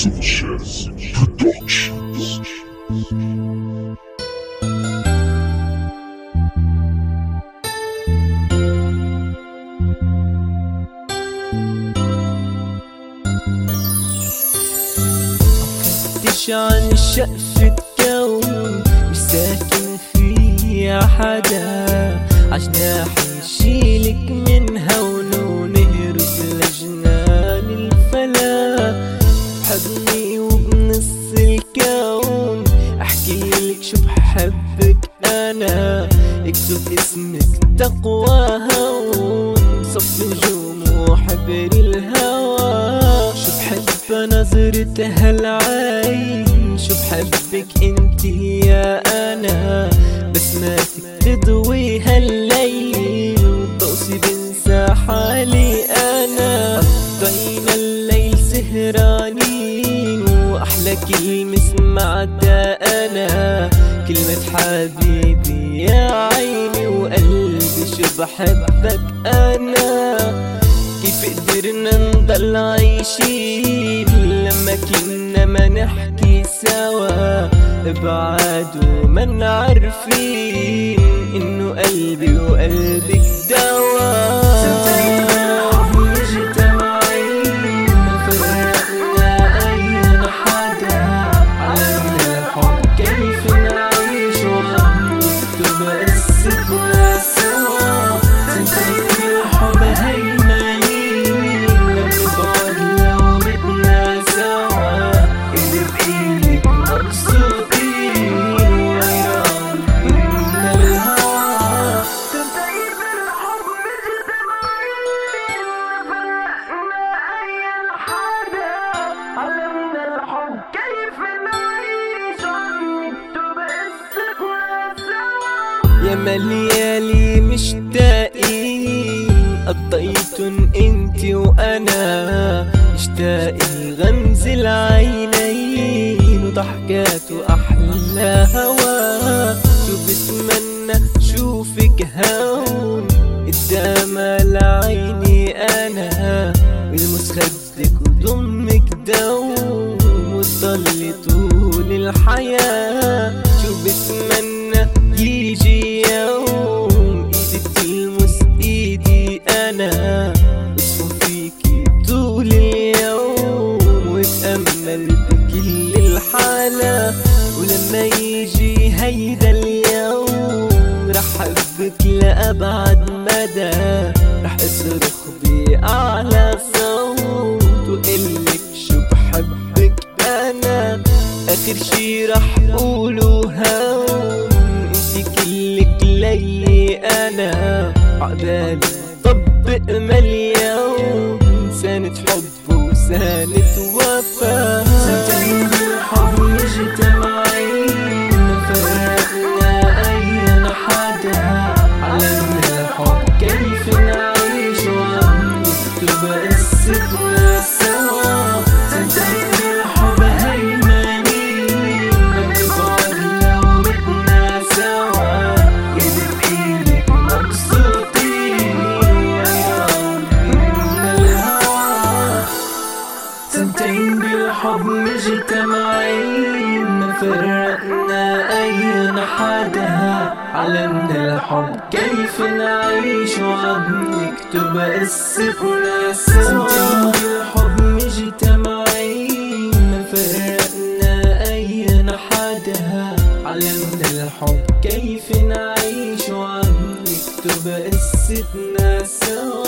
Sanchez Productions. عن شقف الكون مش ساكن فيه حدا عجناح يشيلك اسمك تقوى هون. صف نجوم وحبر الهوى. شو بحب نظرة هالعين؟ شو بحبك انت يا أنا؟ بسماتك تضوي هالليل. وضوصي بنسى حالي أنا. قضينا الليل سهرانين. واحلى كلمة سمعتها أنا. كلمة حبيبي يا عيني وقلبي شو بحبك أنا. كيف قدرنا نضل عايشين لما كنا ما نحكي سوا. بعاد وما عارفين إنه قلبي وقلبك دوا. Cause it's simple as يا مليالي مشتاقين قضيتن انت وأنا اشتاقي غمز العينين وضحكات وأحلى هوا. شو بتمنى شوفك هون الحالة ولما يجي هيدا اليوم رح احبك لأبعد مدى. رح أصرخ بأعلى صوت وقلك شو بحبك أنا. آخر شي رح قوله هون أنتي كلك ليلي أنا. عقبالي طبق مليون سنة حب وسنة وفا مجتمعين ما فرقنا أين حدا علمنا الحب. كيف نعيش وعم نكتب قصتنا سوا؟ بالحب مجتمعين ما فرقنا أين حدا علمنا الحب. كيف نعيش وعم نكتب قصتنا سوا؟